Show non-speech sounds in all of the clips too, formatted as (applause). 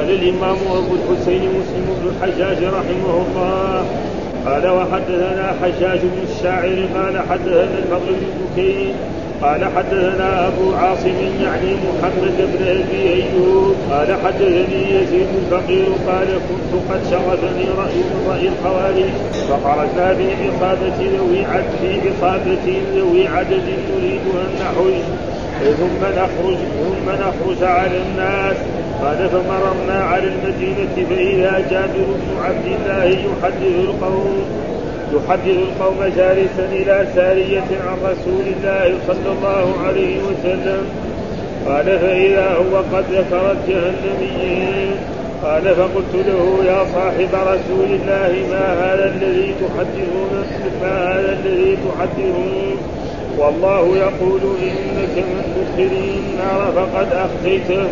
قال الإمام أبو الحسين مسلم بن الحجاج رحمه الله. قال وحدثنا حجاج بن الشاعر قال حدثنا الفضل بن بكير قال حدثنا أبو عاصم يعني محمد بن أبي أيوب. قال حدثني يزيد الفقير قال كنت قد شغفني رأي من رأي الخوارج فخرجنا في عصابه ذوي عدد في عصابه ذوي عدد نريد أن نحج ثم نخرج ثم نخرج على الناس. قال فمررنا على المدينة فإذا جابر بن عبد الله يحدث القوم يحدث القوم جالسا إلى سارية عن رسول الله صلى الله عليه وسلم. قال فإذا هو قد ذكر الجهنميين قال فقلت له يا صاحب رسول الله ما هذا الذي تحدثون؟ ما هذا الذي تحدثون؟ والله يقول إنك من تدخل النار فقد أخزيته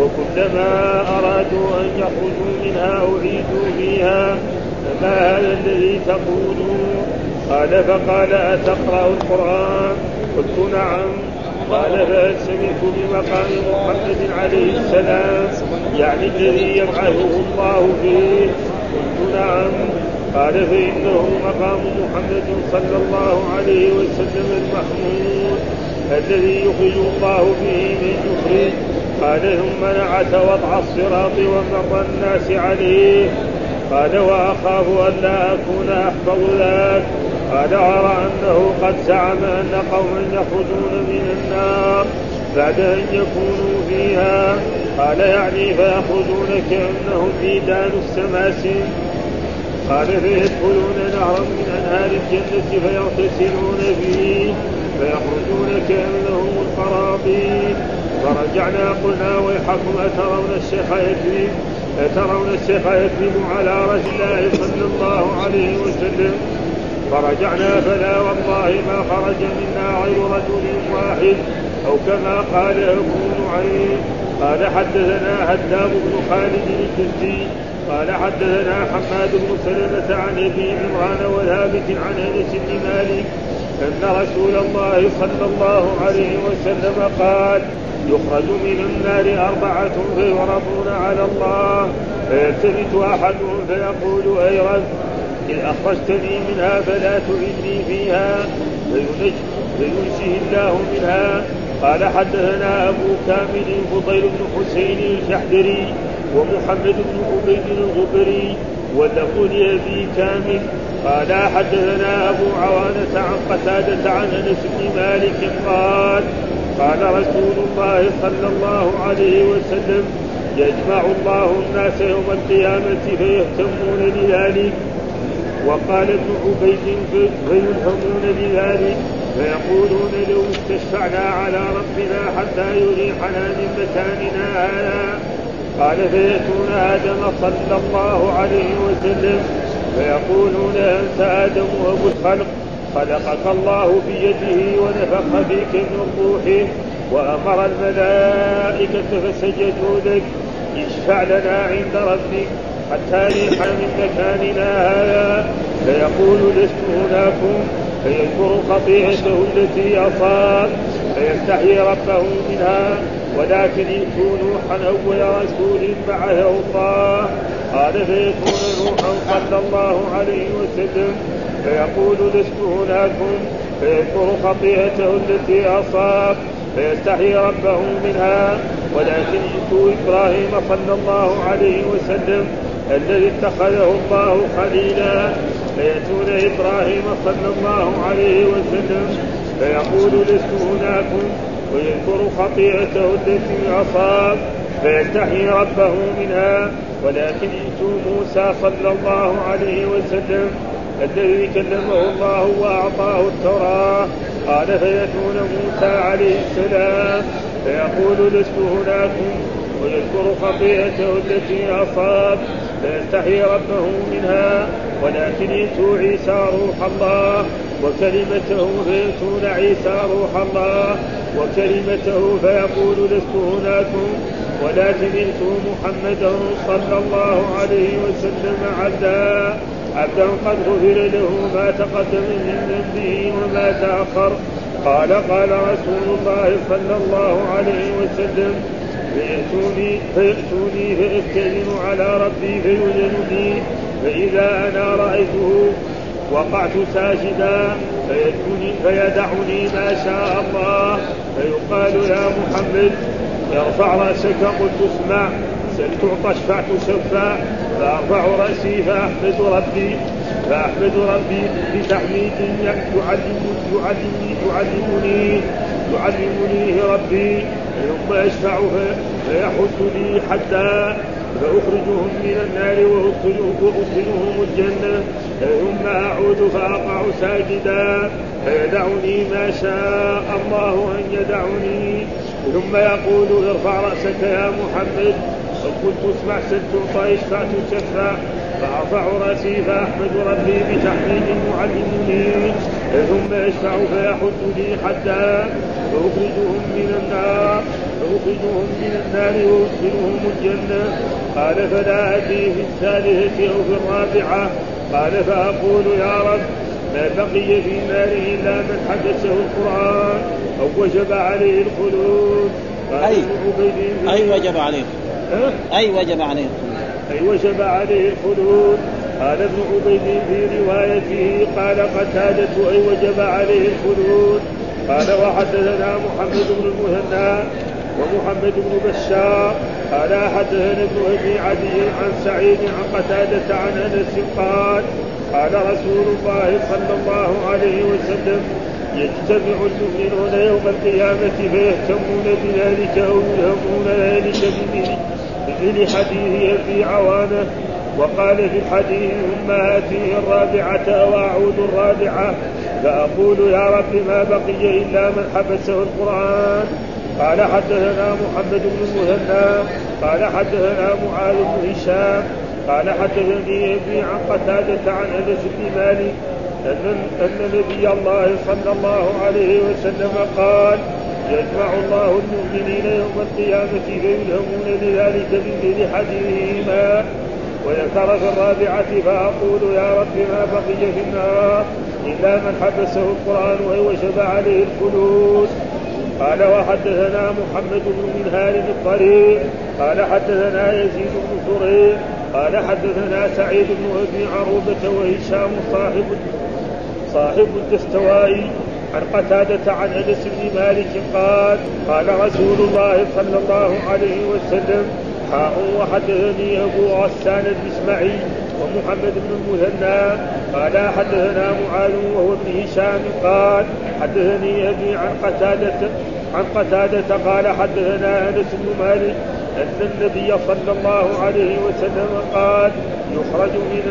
وكلما أرادوا أن يخرجوا منها أعيدوا فيها. فما هذا الذي تقولون؟ قال فقال أتقرأ القرآن؟ قلت نعم. قال فهل سمعت بمقام محمد عليه السلام يعني الذي يبعثه الله فيه. قلت نعم. قال فإنه مقام محمد صلى الله عليه وسلم المحمود الذي يخرج الله به من يخرج قال ثم نعت وضع الصراط ومر الناس عليه. قال وأخاف أن لا أكون أحفظ ذاك قال أرى أنه قد زعم أن قوما يخرجون من النار بعد أن يكونوا فيها. قال يعني فيخرجون كانهم ميدان السماسم قال فيدخلون نهرا من أنهار الجنة فيغتسلون فيه. فيخرجون كانهم القراطين فرجعنا قلنا ويحكم أترون الشيخ يكذب؟ أترون الشيخ يكذب على رسول الله صلى الله عليه وسلم؟ فرجعنا فلا والله ما خرج منا غير رجل واحد أو كما قال أبو نعيم قال حدثنا هداب بن خالد الجزي قال حدثنا حماد بن سلمة عن أبي عمران وثابت عن أنس بن مالك أن رسول الله صلى الله عليه وسلم قال يخرج من النار أربعة فيعرضون على الله فيلتفت أحدهم فيقول أي رب إن أخرجتني منها فلا تعدني فيها فينشئ الله منها. قال حدثنا أبو كامل فضيل بن حسين الجحدري ومحمد بن عبيد الغبري واللفظ لأبي كامل قال حدثنا أبو عوانة عن قتادة عن أنس بن مالك قال قال رسول الله صلى الله عليه وسلم يجمع الله الناس يوم القيامة فيهتمون بذلك. وقال ابن عبيد فيلهمون بذلك. فيقولون لو استشفعنا على ربنا حتى يريحنا من مكاننا هذا. قال فيأتون آدم صلى الله عليه وسلم فيقولون أنت آدم أبو الخلق خلقك الله بيده ونفخ فيك من روحه وأمر الملائكة فسجدوا لك. اشفع لنا عند ربك حتى ريح من مكاننا هذا. فيقول لست هناكم فيذكر خطيئته التي أصاب فيستحيي ربه منها ولكن ائتوا نوحا أول رسول بعثه الله. قال فيكون نوحا صلى الله عليه وسلم. فيقول لست هناكم فيذكر خطيئته التي أصاب. فيستحي ربه منها. ولكن ائتوا إبراهيم صلى الله عليه وسلم الذي اتخذه الله خليلا. فيأتون إبراهيم صلى الله عليه وسلم فيقول لست هناكم ويذكر خطيئته التي أصاب. فيستحي ربه منها. ولكن ائتوا موسى صلى الله عليه وسلم الذي كلمه الله وأعطاه التوراة. قال فيأتون موسى عليه السلام فيقول لست هناكم ويذكر خطيئته التي أصاب فيستحي ربه منها. ولكن ائتوا عيسى روح الله وكلمته فيأتون عيسى روح الله وكلمته فيقول لست هناكم ولكن ائتوا محمدا صلى الله عليه وسلم عبدا عبدا قد غفر له ما تقدم من ذنبه وما تأخر. قال قال رسول الله صلى الله عليه وسلم فيأتوني فيأتوني فأستأذن على ربي فيؤذن فإذا أنا رأيته وقعت ساجدا فيدعني ما شاء الله فيقال يا محمد ارفع رأسك قلت اسمع سل تعطى اشفع تشفع فأرفع رأسي فأحمد ربي. فأحمد ربي بتحميد يعلمني يعلمني يعلمني ربي. ثم أشفع فيحث لي حتى فأخرجهم من النار وأدخلهم الجنة. ثم أعود فأقع ساجدا. فيدعني ما شاء الله أن يدعني. ثم يقول ارفع رأسك يا محمد. فقلت اسمع سد تعطى اشفع تشفع فأرفع رأسي فأحمد ربي بتحميد معلمني ثم يشفع فيحث لي حتى فأخرجهم من النار. فأخرجهم من النار وأدخلهم الجنة. قال فلا أدري في الثالثة أو في الرابعة. قال فأقول يا رب ما بقي في النار إلا من حدثه القرآن. أو وجب عليه الخلود. أي. أي وجب عليه. أي وجب عليه أي وجب عليه الخلود. قال ابن عبيد في روايته قال قتادة أي وجب عليه الخلود. قال وحدثنا محمد بن المثنى ومحمد بن بشار. قال حدثنا ابن أبي عدي عن سعيد عن قتادة عن أنس قال قال رسول الله صلى الله عليه وسلم يجتمع المؤمنون يوم القيامة فيهتمون بذلك أو يلهمون ذلك بمثل حديث في عوانه. وقال في الحديث ثم آتيه الرابعة أو أعود الرابعة؟ فأقول يا رب ما بقي إلا من حبسه القرآن. قال حدثنا محمد بن المثنى. قال حدثنا معاذ بن هشام. قال حدثني أبي عن قتادة عن أنس بن مالك. أن أن نبي الله صلى الله عليه وسلم قال يجمع الله المؤمنين يوم القيامة فيلهمون لذلك بمثل حديثهما وذكر في الرابعة فأقول يا رب ما بقي في النار إلا من حبسه القرآن ووجب عليه الخلود قال وحدثنا محمد بن منهار الطريق قال حدثنا يزيد بن زريع قال حدثنا سعيد بن أبي عروبة وهشام صاحب صاحب الدستوائي عن قتادة عن أنس بن مالك قال قال رسول الله صلى الله عليه وسلم حاء وحدثني أبو غسان الاسمعي ومحمد بن المثنى. قال حدثنا معاذ وهو ابن هشام قال حدثني أبي عن قتادة عن قتادة قال حدثنا أنس بن مالك أن النبي صلى الله عليه وسلم قال يخرج من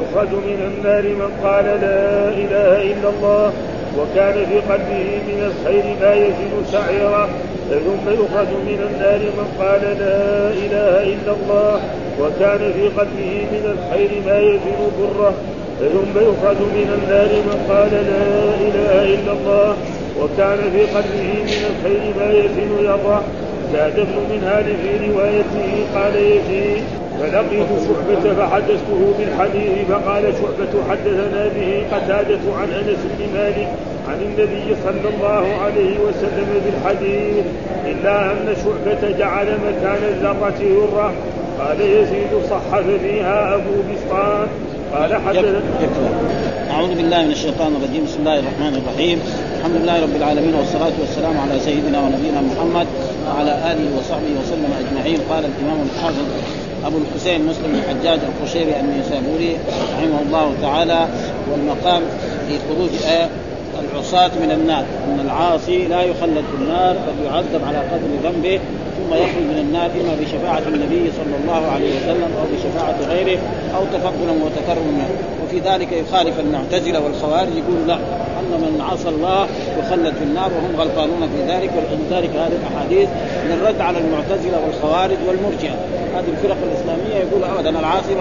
يخرج من النار من قال لا إله إلا الله وكان في قلبه من الخير ما يزن سعيرا. ثم يخرج من النار من قال لا إله إلا الله وكان في قلبه من الخير ما يزن بره ثم يخرج من النار من قال لا إله إلا الله وكان في قلبه من الخير ما يزن يضع. زاد ابن منهال في روايته قال يزيد فلقيت شعبة فحدثته بالحديث فقال شعبة حدثنا به قتادة عن أنس بن مالك عن النبي صلى الله عليه وسلم بالحديث إلا أن شعبة جعل مكان الذرة ذرة قال يزيد صحف فيها أبو بسطام. قال حدثنا أعوذ بالله من الشيطان الرجيم. بسم الله الرحمن الرحيم. الحمد لله رب العالمين والصلاة والسلام على سيدنا ونبينا محمد وعلى آله وصحبه وسلم أجمعين. قال الإمام الحافظ أبو الحسين مسلم الحجاج القشيري النيسابوري رحمه الله تعالى والمقام في خروج العصاة من النار. أن العاصي لا يخلد في النار بل يعذب على قدر ذنبه ثم يخرج من النار إما بشفاعة النبي صلى الله عليه وسلم أو بشفاعة غيره أو تفضلا وتكرما. وفي ذلك يخالف المعتزلة والخوارج يقول لا. ان من عصى الله يخلد في النار وهم غلطانون في ذلك ولذلك هذه الأحاديث للرد على المعتزلة والخوارج والمرجئة. هذه الفرق الإسلامية يقول ابدا العاصي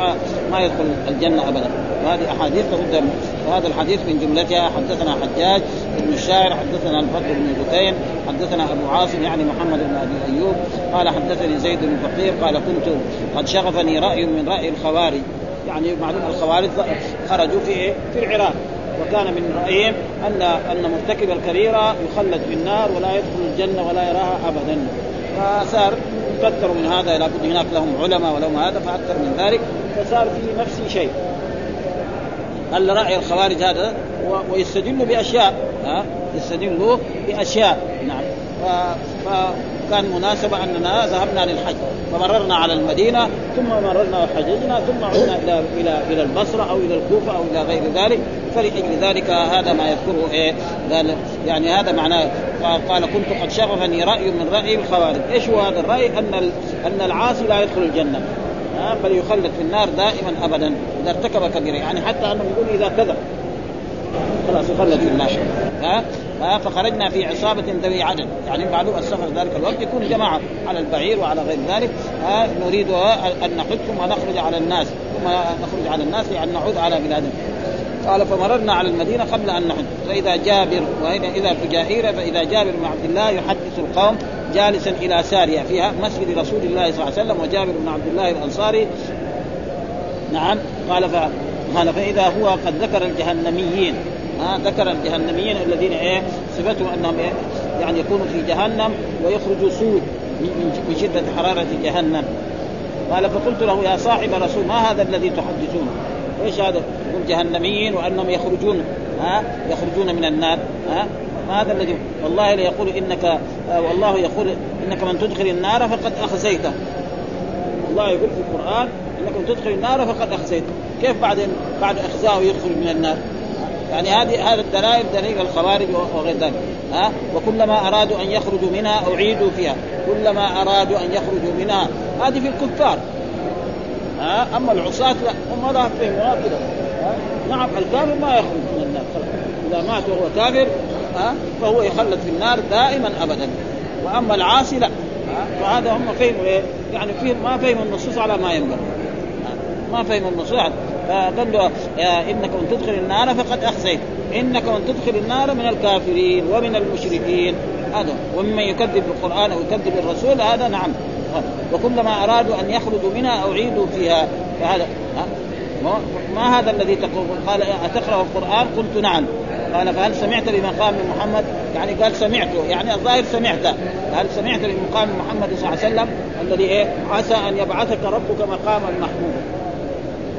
ما, يدخل الجنة ابدا. وهذه أحاديث ترد وهذا الحديث من جملتها حدثنا حجاج بن الشاعر حدثنا الفضل بن بثين حدثنا أبو عاصم يعني محمد بن أبي أيوب. قال حدثني زيد بن فقير قال كنت قد شغفني رأي من رأي الخوارج. يعني معلوم الخوارج خرجوا في في العراق. وكان من رأيهم ان أن مرتكب الكبيره يخلد في النار ولا يدخل الجنة ولا يراها ابدا. فصار كثروا من هذا لابد هناك لهم علماء ولهم هذا فأكثر من ذلك فصار في نفسي شيء. هل رأي الخوارج هذا؟ ويستدلوا بأشياء ها؟ يستدلوا بأشياء نعم. فكان مناسبة أننا ذهبنا للحج فمررنا على المدينة ثم مررنا وحججنا ثم عدنا إلى إلى إلى البصرة أو إلى الكوفة أو إلى غير ذلك. فلأجل ذلك هذا ما يذكره إيه؟ قال يعني هذا معناه قال كنت قد شغفني رأي من رأي الخوارج. إيش هو هذا الرأي؟ أن أن العاصي لا يدخل الجنة. بل يخلد في النار دائما ابدا إذا ارتكب كبيرة. يعني حتى أنه يقول إذا كذب. خلاص يخلد في النار ها؟ ها؟ فخرجنا في عصابة ذوي عدد يعني معلوم السفر ذلك الوقت يكون جماعة على البعير وعلى غير ذلك. ها؟ نريد أن نحثكم ونخرج على الناس. ثم نخرج على الناس لأن نعود على بلادنا. قال فمررنا على المدينة قبل أن نحج. فإذا جابر وإذا فجائر فإذا جابر بن عبد الله يحدث القوم جالسا إلى سارية فيها مسجد رسول الله صلى الله عليه وسلم وجابر بن عبد الله الأنصاري. نعم. قال ف... قال فإذا هو قد ذكر الجهنميين. ها ذكر الجهنميين الذين إيه صفتهم أنهم إيه يعني يكونوا في جهنم ويخرجوا سود من شدة حرارة جهنم. قال فقلت له يا صاحب رسول ما هذا الذي تحدثونه؟ إيش هذا؟ يقول جهنميين وأنهم يخرجون ها؟ يخرجون من النار ها؟ هذا الذي؟ والله ليقول إنك آه والله يقول إنك من تدخل النار فقد أخزيته. الله يقول في القرآن إنك من تدخل النار فقد أخزيته. كيف بعد بعد اخزائه يدخل من النار؟ يعني هذه هذا الدلائل دليل الخوارج وغير ذلك. ها؟ وكلما أرادوا أن يخرجوا منها أعيدوا فيها. كلما أرادوا أن يخرجوا منها هذه في الكفار. ها؟ أما العصاة لا هم لا فهموا كذا نعم الكافر ما يخرج من النار. إذا مات وهو كافر ها؟ فهو يخلد في النار دائما ابدا. وأما العاصي لا. فهذا هم فهموا إيه؟ يعني فيهم ما فهموا النصوص على ما ينبغي. ما فهموا النصوص. له إنك من تدخل النار فقد أخزيت. إنك من تدخل النار من الكافرين ومن المشركين. هذا. وممن يكذب بالقرآن أو يكذب بالرسول هذا نعم. وكلما أرادوا أن يخرجوا منها أعيدوا فيها. فهذا. ما هذا الذي تقول؟ قال أتقرأ القرآن؟ قلت نعم. قال فهل سمعت بمقام محمد؟ يعني قال سمعته يعني الظاهر سمعته هل سمعت بمقام محمد صلى الله عليه وسلم؟ الذي إيه؟ عسى أن يبعثك ربك مقاما محمودا.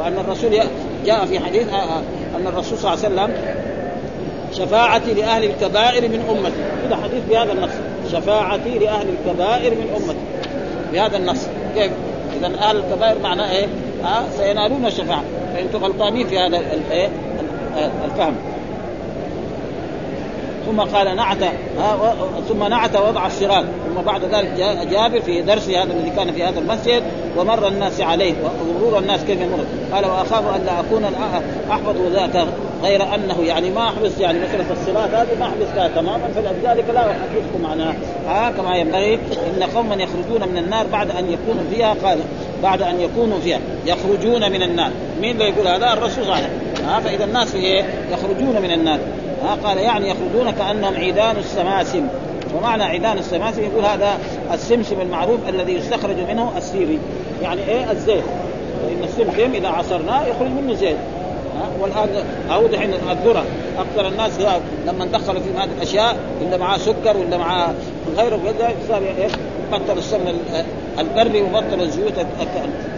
وأن الرسول جاء في حديث أن الرسول صلى الله عليه وسلم شفاعتي لأهل الكبائر من أمتي. هذا حديث بهذا النص. شفاعتي لأهل الكبائر من أمتي. بهذا النص. كيف؟ إذا أهل الكبائر معناه إيه؟ ها سينالون الشفاعة. فانتم غلطانين في هذا الايه؟ الفهم. ثم قال نعت ثم نعت وضع الصراط ثم بعد ذلك جاء جابر في درسه هذا الذي كان في هذا المسجد ومر الناس عليه ومرور الناس كيف يمر. قال وأخاف أن لا أكون أحفظ ذاك غير أنه يعني ما أحبس يعني مسألة الصراط هذه ما احبسها تماما. فلذلك لا احدثكم عنها ها كما ينبغي. إن قوما يخرجون من النار بعد أن يكونوا فيها قال بعد أن يكونوا فيها يخرجون من النار. مين اللي يقول هذا؟ الرسول صلى الله عليه وسلم. فإذا الناس إيه يخرجون من النار. ها قال يعني يخرجون كانهم عيدان السماسم. ومعنى عيدان السماسم يقول هذا السمسم المعروف الذي يستخرج منه السيري. يعني إيه؟ الزيت. فإن السمسم إذا عصرناه يخرج منه زيت. والآن أو دحين الذرة. أكثر الناس لما دخلوا في هذه الأشياء اللي معاه سكر ولا معاه غيره صار إيه؟ بطل السمن البري وبطل الزيوت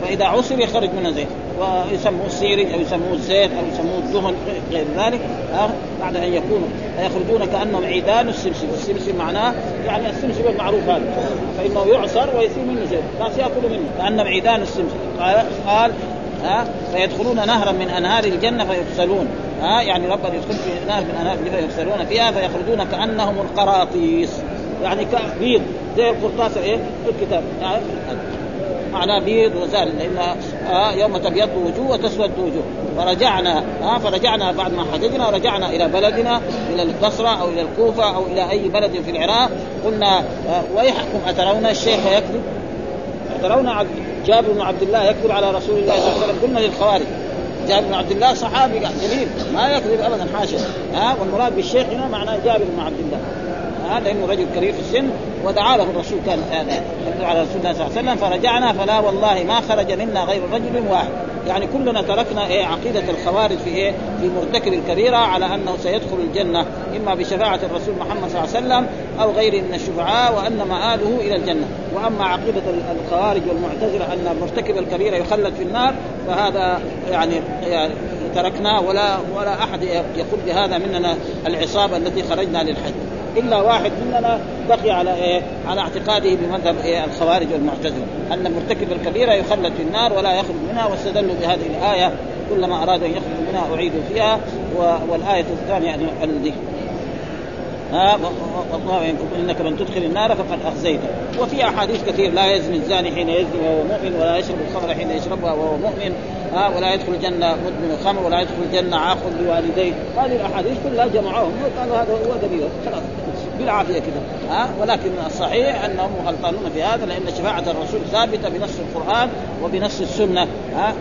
فإذا عصر يخرج منه زيت ويسموه السيري أو يسموه الزيت أو يسموه الدهن غير ذلك بعد أن يكونوا يخرجون كأنهم عيدان السمسم، السمسم معناه يعني السمسم المعروف هذا فإنه يعصر ويصير منه زيت، الناس ياكلوا منه كأنهم عيدان السمسم، قال قال ها فيدخلون نهرا من أنهار الجنة فيغسلون ها يعني ربنا يدخل في نهر من أنهار فيغسلون فيها فيخرجون كأنهم القراطيس. يعني بيض زي القرطاس إيه؟ الكتاب. يعني معناه بيض وزال لأن آه يوم تبيض وجوه وتسود وجوه. فرجعنا آه فرجعنا بعد ما حججنا رجعنا إلى بلدنا إلى البصره أو إلى الكوفة أو إلى أي بلد في العراق. قلنا آه ويحكم أترون الشيخ يكذب؟ أترون جابر بن عبد الله يكذب على رسول الله صلى الله عليه وسلم؟ قلنا للخوارج. جابر بن عبد الله صحابي جليل ما يكذب ابدا حاشا ها والمراد بالشيخ هنا معناه جابر بن عبد الله. ها لأنه رجل كبير في السن ودعا له الرسول كان يدعو على رسول الله صلى الله عليه وسلم فرجعنا فلا والله ما خرج منا غير رجل واحد. يعني كلنا تركنا إيه عقيدة الخوارج في إيه في مرتكب الكبيرة على أنه سيدخل الجنة إما بشفاعة الرسول محمد صلى الله عليه وسلم أو غيره من الشفعاء وأن مآله إلى الجنة. وأما عقيدة الخوارج والمعتزلة أن مرتكب الكبيره يخلد في النار فهذا يعني, يعني تركناه ولا ولا أحد يقول بهذا مننا العصابة التي خرجنا للحج. إلا واحد مننا بقي على إيه؟ على اعتقاده بمذهب إيه؟ الخوارج والمعتزلة. أن مرتكب الكبيره يخلد في النار ولا يخرج منها واستدلوا بهذه الآية. كلما أرادوا أن يخرجوا منها أعيدوا فيها. والآية الثانية يعني الذي إنك من تدخل النار فقد أخزيته. وفي أحاديث كثير. لا يزني الزاني حين يزني وهو مؤمن ولا يشرب الخمر حين يشربها وهو مؤمن ها؟ ولا يدخل الجنة مدمن الخمر ولا يدخل الجنة عاق لوالديه هذه الأحاديث كلها جمعوهم وقالوا هذا هو دليل. خلاص. بالعافية كذا ها؟ ولكن الصحيح أنهم غلطانون في هذا لأن شفاعة الرسول ثابتة بنص القرآن وبنص السنة. ها؟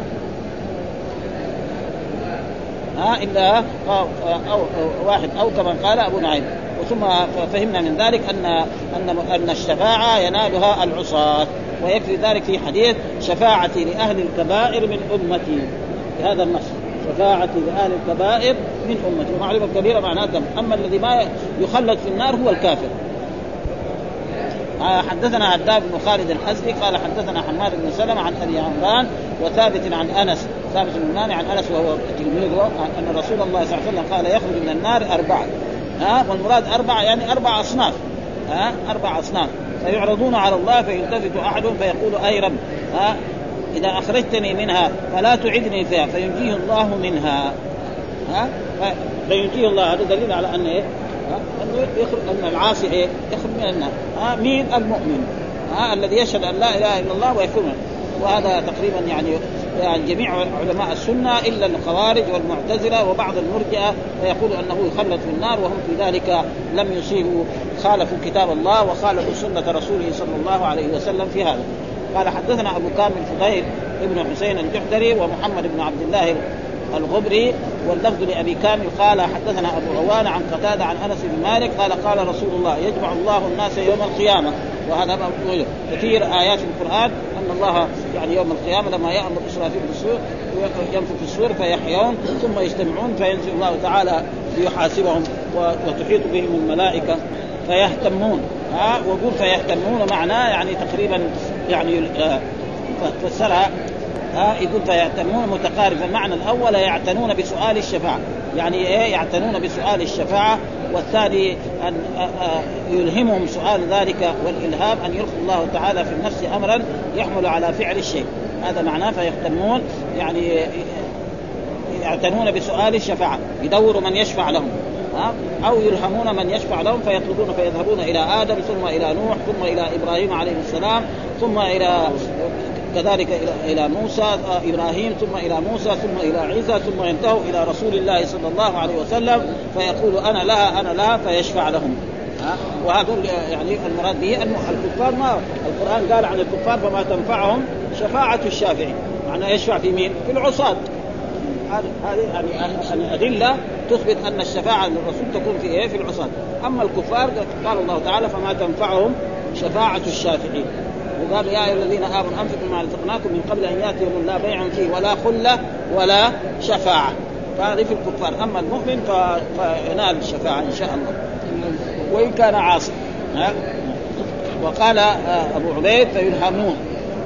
ها؟ إلا أو, أو, أو واحد أو كما قال أبو نعيم. ثم فهمنا من ذلك ان ان أن الشفاعة ينالها العصاة. ويكفي ذلك في حديث شفاعتي لأهل الكبائر من أمتي. بهذا النص. شفاعتي لاهل الكبائر من أمتي. ومعلومه كبيره معناه دم أما الذي ما يخلد في النار هو الكافر. آه، حدثنا عداب بن خالد الحزبي قال حدثنا حماد بن سلمة عن أبي عمران وثابت عن أنس. ثابت بن عن أنس وهو تلميذه أن رسول الله صلى الله عليه وسلم قال يخرج من النار أربعة. ها؟ والمراد أربعة يعني أربع أصناف. ها؟ أربع أصناف. فيعرضون على الله فيلتفت أحدهم فيقول أي رب. ها؟ إذا أخرجتني منها فلا تعدني فيها فينجيه الله منها. ها؟ فينجيه الله. هذا دليل على أن إيه؟ أنه يخرج أن العاصي إيه؟ يخرج من النار. ها؟ مين؟ المؤمن. ها؟ الذي يشهد أن لا إله إلا الله ويكون. وهذا تقريبا يعني يعني جميع علماء السنة إلا الخوارج والمعتزلة وبعض المرجئة فيقول أنه يخلد في النار وهم في ذلك لم يصيبوا خالفوا كتاب الله وخالفوا سنة رسوله صلى الله عليه وسلم في هذا. قال حدثنا أبو كامل فضيل ابن حسين الجحدري ومحمد بن عبد الله الغبري واللفظ لأبي كامل قال حدثنا أبو عوان عن قتادة عن أنس بن مالك قال قال رسول الله يجمع الله الناس يوم القيامة وهذا كثير آيات في القرآن أن الله يعني يوم القيامة لما يأمر اسرافيل بالسور ينفخ في السور فيحيون ثم يجتمعون فينزل الله تعالى ليحاسبهم وتحيط بهم الملائكة فيهتمون. ها وقول فيهتمون معناه يعني تقريبا يعني آه، فسرها ها يقول فيهتمون متقارب. المعنى الأول يعتنون بسؤال الشفاعة. يعني إيه؟ يعتنون بسؤال الشفاعة والثاني أن يلهمهم سؤال ذلك والإلهام أن يلقي الله تعالى في النفس امرا يحمل على فعل الشيء. هذا معناه فيهتمون يعني يعتنون بسؤال الشفاعة يدوروا من يشفع لهم. أو يلهمون من يشفع لهم فيطلبون فيذهبون إلى آدم ثم إلى نوح ثم إلى إبراهيم عليه السلام ثم إلى كذلك إلى إلى موسى آه، إبراهيم ثم إلى موسى ثم إلى عيسى ثم ينتهوا إلى رسول الله صلى الله عليه وسلم فيقول أنا لها أنا لها فيشفع لهم. وهذول يعني المراد به الكفار ما القرآن قال عن الكفار فما تنفعهم شفاعة الشافعين. معناه يشفع في مين؟ في العصاة. هذه يعني أدلة تثبت أن الشفاعة للرسول تكون في إيه؟ في العصاة. أما الكفار قال الله تعالى فما تنفعهم شفاعة الشافعين. وقال يا أيها الذين آمنوا أنفقوا ما رزقناكم من قبل أن ياتي يوم لا بيع فيه ولا خلة ولا شفاعة. فهذه في الكفار. أما المؤمن فينال الشفاعة إن شاء الله. وإن كان عاصي وقال آه، أبو عبيد فيلهمون.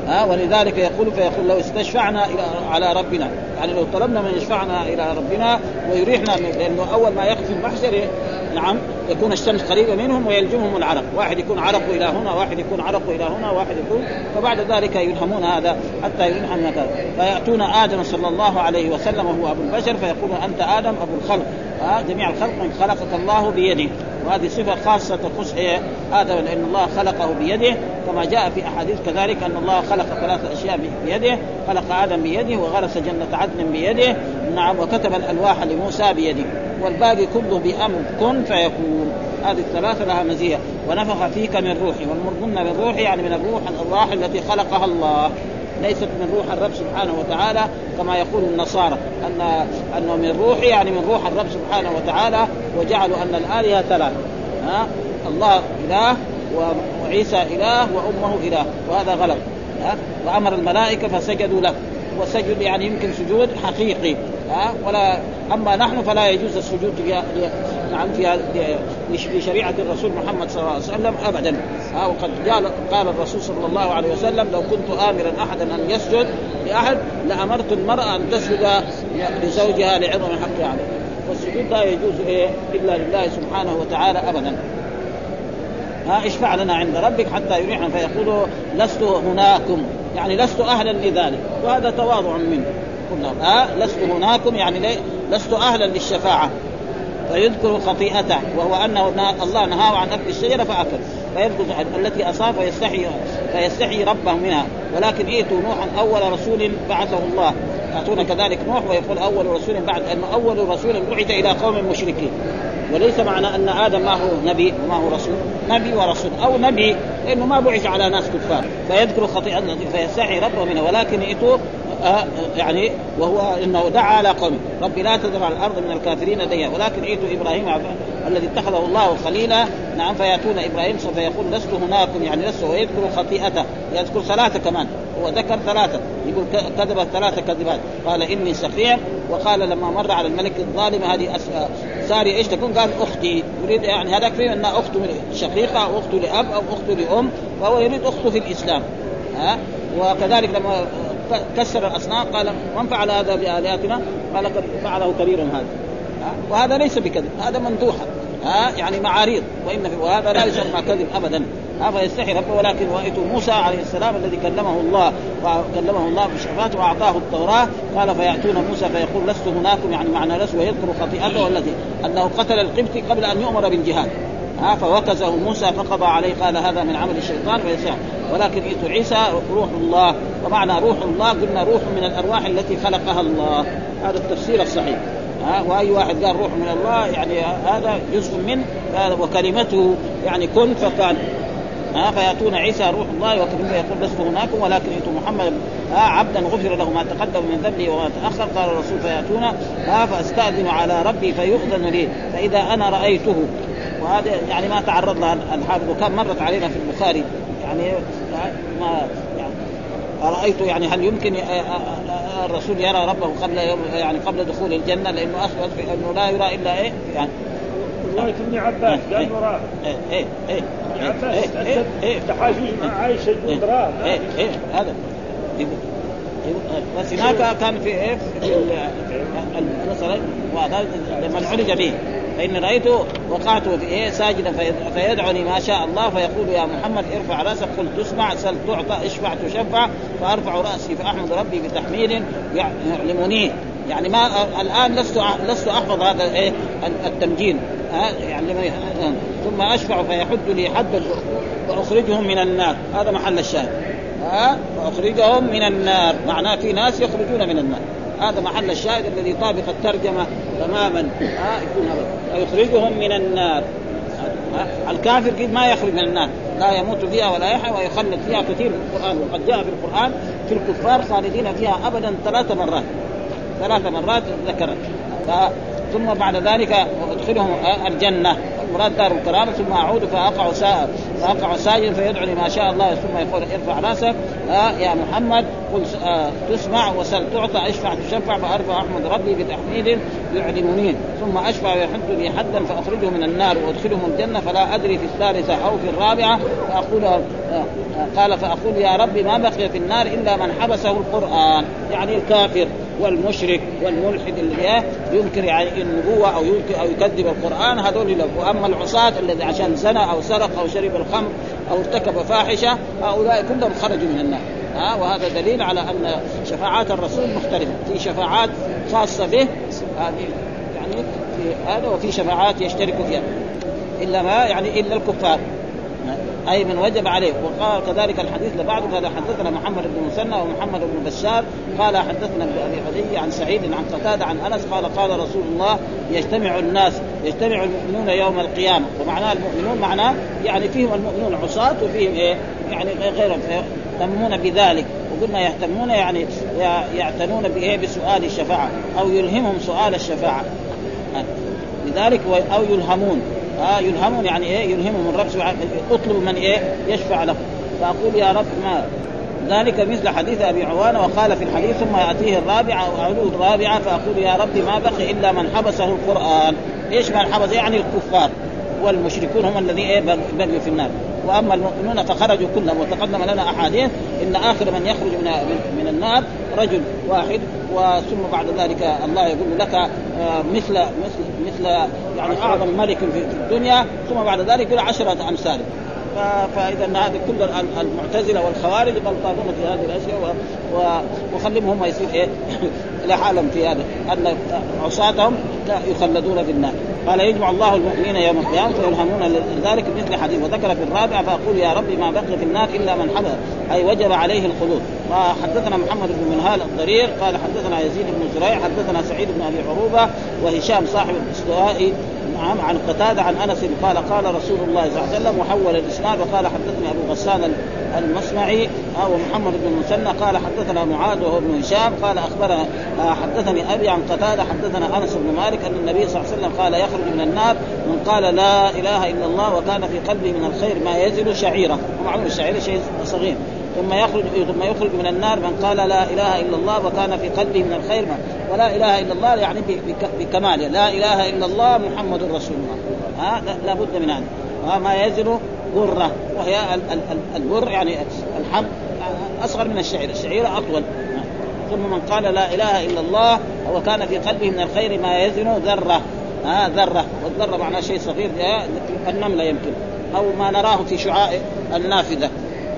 ها ولذلك يقول فيقول لو استشفعنا إلى على ربنا. يعني لو طلبنا من يشفعنا إلى ربنا ويريحنا لأنه أول ما يقف المحشر نعم يكون الشمس قريبة منهم ويلجمهم العرق، واحد يكون عرقه إلى هنا، واحد يكون عرقه إلى هنا، واحد يكون فبعد ذلك يلهمون هذا حتى يلهم هذا، فيأتون آدم صلى الله عليه وسلم وهو أبو البشر فيقول أنت آدم أبو الخلق، ها جميع الخلق من خلقك الله بيده، وهذه صفة خاصة تخص آدم لأن الله خلقه بيده كما جاء في أحاديث كذلك أن الله خلق ثلاث أشياء بيده خلق آدم بيده وغرس جنة عدن بيده نعم وكتب الألواح لموسى بيده والباقي كله بأمر كن فيكون. هذه الثلاثة لها مزية. ونفخ فيك من روحي والمرضن من روحي يعني من الروح الارواح التي خلقها الله. ليست من روح الرب سبحانه وتعالى كما يقول النصارى ان أنه من روحي يعني من روح الرب سبحانه وتعالى. وجعلوا أن الآلهة ثلاث ها؟ الله إله وعيسى إله وأمه إله. وهذا غلط. ها؟ وأمر الملائكة فسجدوا له. وسجد يعني يمكن سجود حقيقي. ها؟ ولا أما نحن فلا يجوز السجود في نعم في في شريعة الرسول محمد صلى الله عليه وسلم ابدا. ها؟ وقد قال قال الرسول صلى الله عليه وسلم لو كنت امرا احدا أن يسجد لاحد لأمرت المرأة أن تسجد لزوجها لعظم حقه عليه والسجود لا يجوز إيه؟ إلا لله سبحانه وتعالى ابدا. ها اشفع لنا عند ربك حتى يريحنا. فيقول لست هناكم. يعني لست أهلا لذلك. وهذا تواضع منه. قلنا ها لست هناكم. يعني لست أهلا للشفاعة. فيذكر خطيئته. وهو أنه الله نهاه عن أكل الشجره فأكل. فيذكر التي أصاب فيستحي فيستحي ربه منها. ولكن ائتوا نوحا أول رسول بعثه الله. يعطون كذلك نوح ويقول أول رسول بعد انه أول رسول بعث إلى قوم مشركين. وليس معنى أن آدم ما هو نبي وما هو رسول. نبي ورسول أو نبي. لأنه ما بعث على ناس كفار. فيذكر خطيئة فيستحي ربه منها. ولكن ائتوا يعني وهو إنه دعا على قومه. ربي لا تذر على الأرض من الكافرين ديا. ولكن ائتوا إبراهيم الذي اتخذه الله خليلا. نعم فياتون إبراهيم سوف يقول لست هناكم يعني لست ويذكر خطيئته. يذكر ثلاثة كمان. هو ذكر ثلاثة. يقول كذب ثلاثة كذبات. قال إني سقيم وقال لما مر على الملك الظالم هذه ساري إيش تكون؟ قال أختي. يريد يعني هذاك فيه انها أخته شقيقة أو أخته لأب أو أخته لأم فهو يريد أخته في الإسلام. ها؟ وكذلك لما كسر الاصنام قال من فعل هذا بآلهتنا؟ قال قد فعله كبير هذا. وهذا ليس بكذب هذا مندوحه ها؟ يعني معاريض وإن في وهذا لا يسمى كذب ابدا. ها؟ فيستحي ربه ولكن واتوا موسى عليه السلام الذي كلمه الله وكلمه الله بشفاعته وأعطاه التوراة. قال فيأتون موسى فيقول لست هناكم يعني معنى لست ويذكر خطيئته التي أنه قتل القبطي قبل أن يؤمر بالجهاد. ها فوكزه موسى فقضى عليه قال هذا من عمل الشيطان فيسع ولكن ائت عيسى روح الله. ومعنى روح الله قلنا روح من الأرواح التي خلقها الله. هذا التفسير الصحيح. ها وأي واحد قال روح من الله يعني هذا جزء منه وكلمته. يعني كن فكان. ها فيأتون عيسى روح الله وكلمة يقول لست هناكم ولكن ائتوا محمد. ها عبدا غفر له ما تقدم من ذنبه وما تأخر. قال الرسول فيأتون. ها فأستأذن على ربي فيؤذن لي. فإذا أنا رأيته وهذا يعني ما تعرض لها الحافظ وكان مرت علينا في البخاري. يعني ما يعني أرأيت يعني هل يمكن الرسول يرى ربه قبل يوم يعني قبل دخول الجنة؟ لأنه أثبت أنه لا يرى إلا إيه؟ يعني رواية ابن عباس قال إيه إيه إيه ابن عباس إيه إيه تحاجوج مع عائشة يقول راه إيه إيه هذا. بس هناك كان في إيه؟ في مثلا لما عرج به. فإن رأيته وقعت في إيه ساجدا فيدعني ما شاء الله فيقول يا محمد ارفع رأسك. قل تسمع سل تعطى اشفع تشفع فأرفع رأسي فأحمد ربي بتحميد يعلمني. يعني ما الآن لست لست أحفظ هذا إيه التمجيد. يعني ثم أشفع فيحد لي حدا وأخرجهم من النار. هذا محل الشاهد. ها وأخرجهم من النار. معناه في ناس يخرجون من النار. هذا محل الشاهد الذي طابق الترجمة تماما. ها يكون هذا. ويخرجهم من النار. الكافر قد ما يخرج من النار؟ لا يموت فيها ولا يحيى ويخلد فيها كثير في القرآن. وقد جاء في القرآن في الكفار خالدين فيها ابدا ثلاث مرات. ثلاث مرات ذكرت. ثم بعد ذلك أدخلهم الجنة. المراد دار الكرامه ثم اعود فأقع سا... فأقع ساجدا فيدعو ما شاء الله ثم يقول ارفع رأسك. آه يا محمد قل آه تسمع وسل تعطى اشفع تشفع فأرفع أحمد ربي بتحميد يعلمني ثم أشفع ويحد لي حدا فأخرجه من النار وادخلهم الجنة فلا أدري في الثالثة أو في الرابعة. فأقول آه قال فأقول يا ربي ما بقي في النار إلا من حبسه القرآن يعني الكافر. والمشرك والملحد اللي ينكر يعني النبوة أو ينكر أو يكذب القرآن هذول له. وأما العصاة الذي عشان زنى أو سرق أو شرب الخمر أو ارتكب فاحشة هؤلاء كلهم خرجوا من النار. ها وهذا دليل على أن شفاعات الرسول مختلفة. في شفاعات خاصة به هذه يعني في هذا وفي شفاعات يشترك فيها. إلا ما يعني إلا الكفار. أي من وجب عليه. وقال كذلك الحديث لبعضه قال حدثنا محمد بن مسنى ومحمد بن بشار. قال حدثنا ابن أبي حدي عن سعيد عن قتادة عن أنس قال قال رسول الله يجتمع الناس يجتمع المؤمنون يوم القيامة. ومعناه المؤمنون معناه يعني فيهم المؤمنون عصاة وفيهم إيه؟ يعني غيرهم. يهتمون بذلك. وقلنا يهتمون يعني يعتنون بإيه؟ بسؤال الشفاعة أو يلهمهم سؤال الشفاعة. لذلك أو يلهمون. آه يلهمون يعني إيه؟ يلهمهم الرب اطلب من إيه؟ يشفع له فأقول يا رب ما ذلك مثل حديث أبي عوانة وقال في الحديث ثم يأتيه الرابعه أو اعود الرابعة فأقول يا ربي ما بقي إلا من حبسه القرآن. إيش من حبس يعني الكفار والمشركون هم الذين إيه؟ بقوا في النار. وأما المؤمنون فخرجوا كلهم وتقدم لنا أحاديث إن آخر من يخرج من من النار رجل واحد وثم بعد ذلك الله يقول لك آه، مثل مثل مثل يعني أعظم ملك في الدنيا ثم بعد ذلك يقول عشرة أمثال. فإذا هذه كل المعتزلة والخوارج غلطانون في هذه الأشياء وخليهم هم يصير إيه؟ (coughs) لحالهم في هذا أن عصاتهم يخلدون في النار. قال يجمع الله المؤمنين يوم القيامة فيلهمون ذلك مثل حديث. وذكر في الرابع فاقول يا ربي ما بقي في النار إلا من حبس أي وجب عليه الخلود. وحدثنا محمد بن منهال الضرير. قال حدثنا يزيد بن زريع. حدثنا سعيد بن أبي عروبة. وهشام صاحب الاستوائي نعم عن قتادة عن أنس قال قال رسول الله صلى الله عليه وسلم وحول الإسناد وقال حدثني أبو غسان المصمعي أو محمد بن المثنى قال حدثنا معاذ وهو ابن هشام قال أخبرنا آه، حدثني أبي عن قتادة حدثنا أنس بن مالك أن النبي صلى الله عليه وسلم قال يخرج من النار من قال لا إله إلا الله وكان في قلبه من الخير ما يزل شعيرة. ومعلوم الشعيره شيء صغير. ثم يخرج ثم يخرج من النار من قال لا إله إلا الله وكان في قلبه من الخير. ما ولا إله إلا الله يعني بكماله. لا إله إلا الله محمد رسول الله. ها؟ لا بد من هذا. ما يزن غرة. وهي البر يعني الحب أصغر من الشعير. الشعير أطول. ثم من قال لا إله إلا الله وكان في قلبه من الخير ما يزن ذرة. ها؟ ذرة. والذرة معناه شيء صغير. النملة يمكن. أو ما نراه في شعاع النافذة.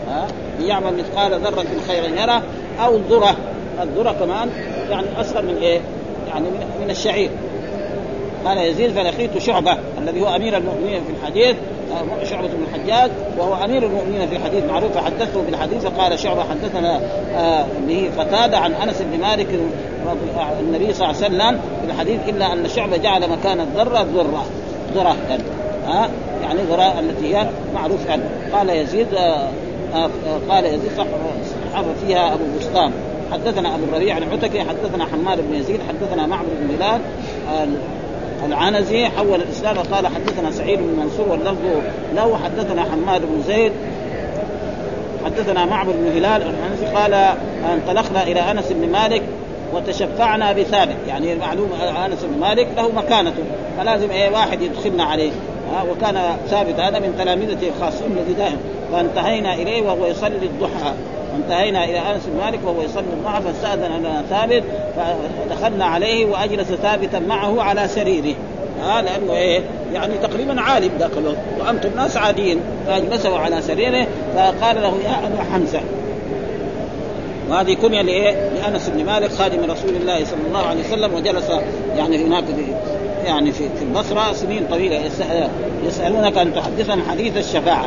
ها؟ يعمل مثقال ذرة خيرا يرى أو الذره الذرة كمان يعني أصغر من إيه؟ يعني من الشعير. قال يزيد فلقيت شعبة الذي هو أمير المؤمنين في الحديث آه، شعبة بن الحجاج وهو أمير المؤمنين في الحديث معروف فحدثته بالحديث فقال شعبة حدثنا آه، به قتادة عن أنس بن مالك النبي صلى الله عليه وسلم في الحديث إلا أن شعبة جعل مكان الذرة ذره ذرة يعني ذرة التي هي معروف عنه. قال يزيد آه، قال يزيد صح فيها أبو بستان حدثنا أبو الربيع العتكي حدثنا حماد بن يزيد حدثنا معبد بن هلال العنزي حول الإسلام وقال حدثنا سعيد بن منصور واللفظ له. حدثنا حماد بن زيد حدثنا معبد بن هلال العنزي قال انطلقنا إلى أنس بن مالك وتشفعنا بثابت. يعني معلوم أنس بن مالك له مكانته فلازم إيه واحد يدخلنا عليه. ها وكان ثابت هذا من تلامذته الخاصين الذي دائما فانتهينا إليه وهو يصلي الضحى. انتهينا إلى أنس بن مالك وهو يصلي الضحى فاستأذن لنا ثابت فدخلنا عليه وأجلس ثابتا معه على سريره. ها لأنه إيه؟ يعني تقريبا عالم ذاك الوقت وأنتم ناس عاديين فاجلسه على سريره فقال له يا أبا حمزة. وهذه كنية لإيه؟ لأنس بن مالك خادم رسول الله صلى الله عليه وسلم وجلس يعني هناك في يعني في البصرة سنين طويلة يسألونك أن تحدثهم حديث الشفاعة.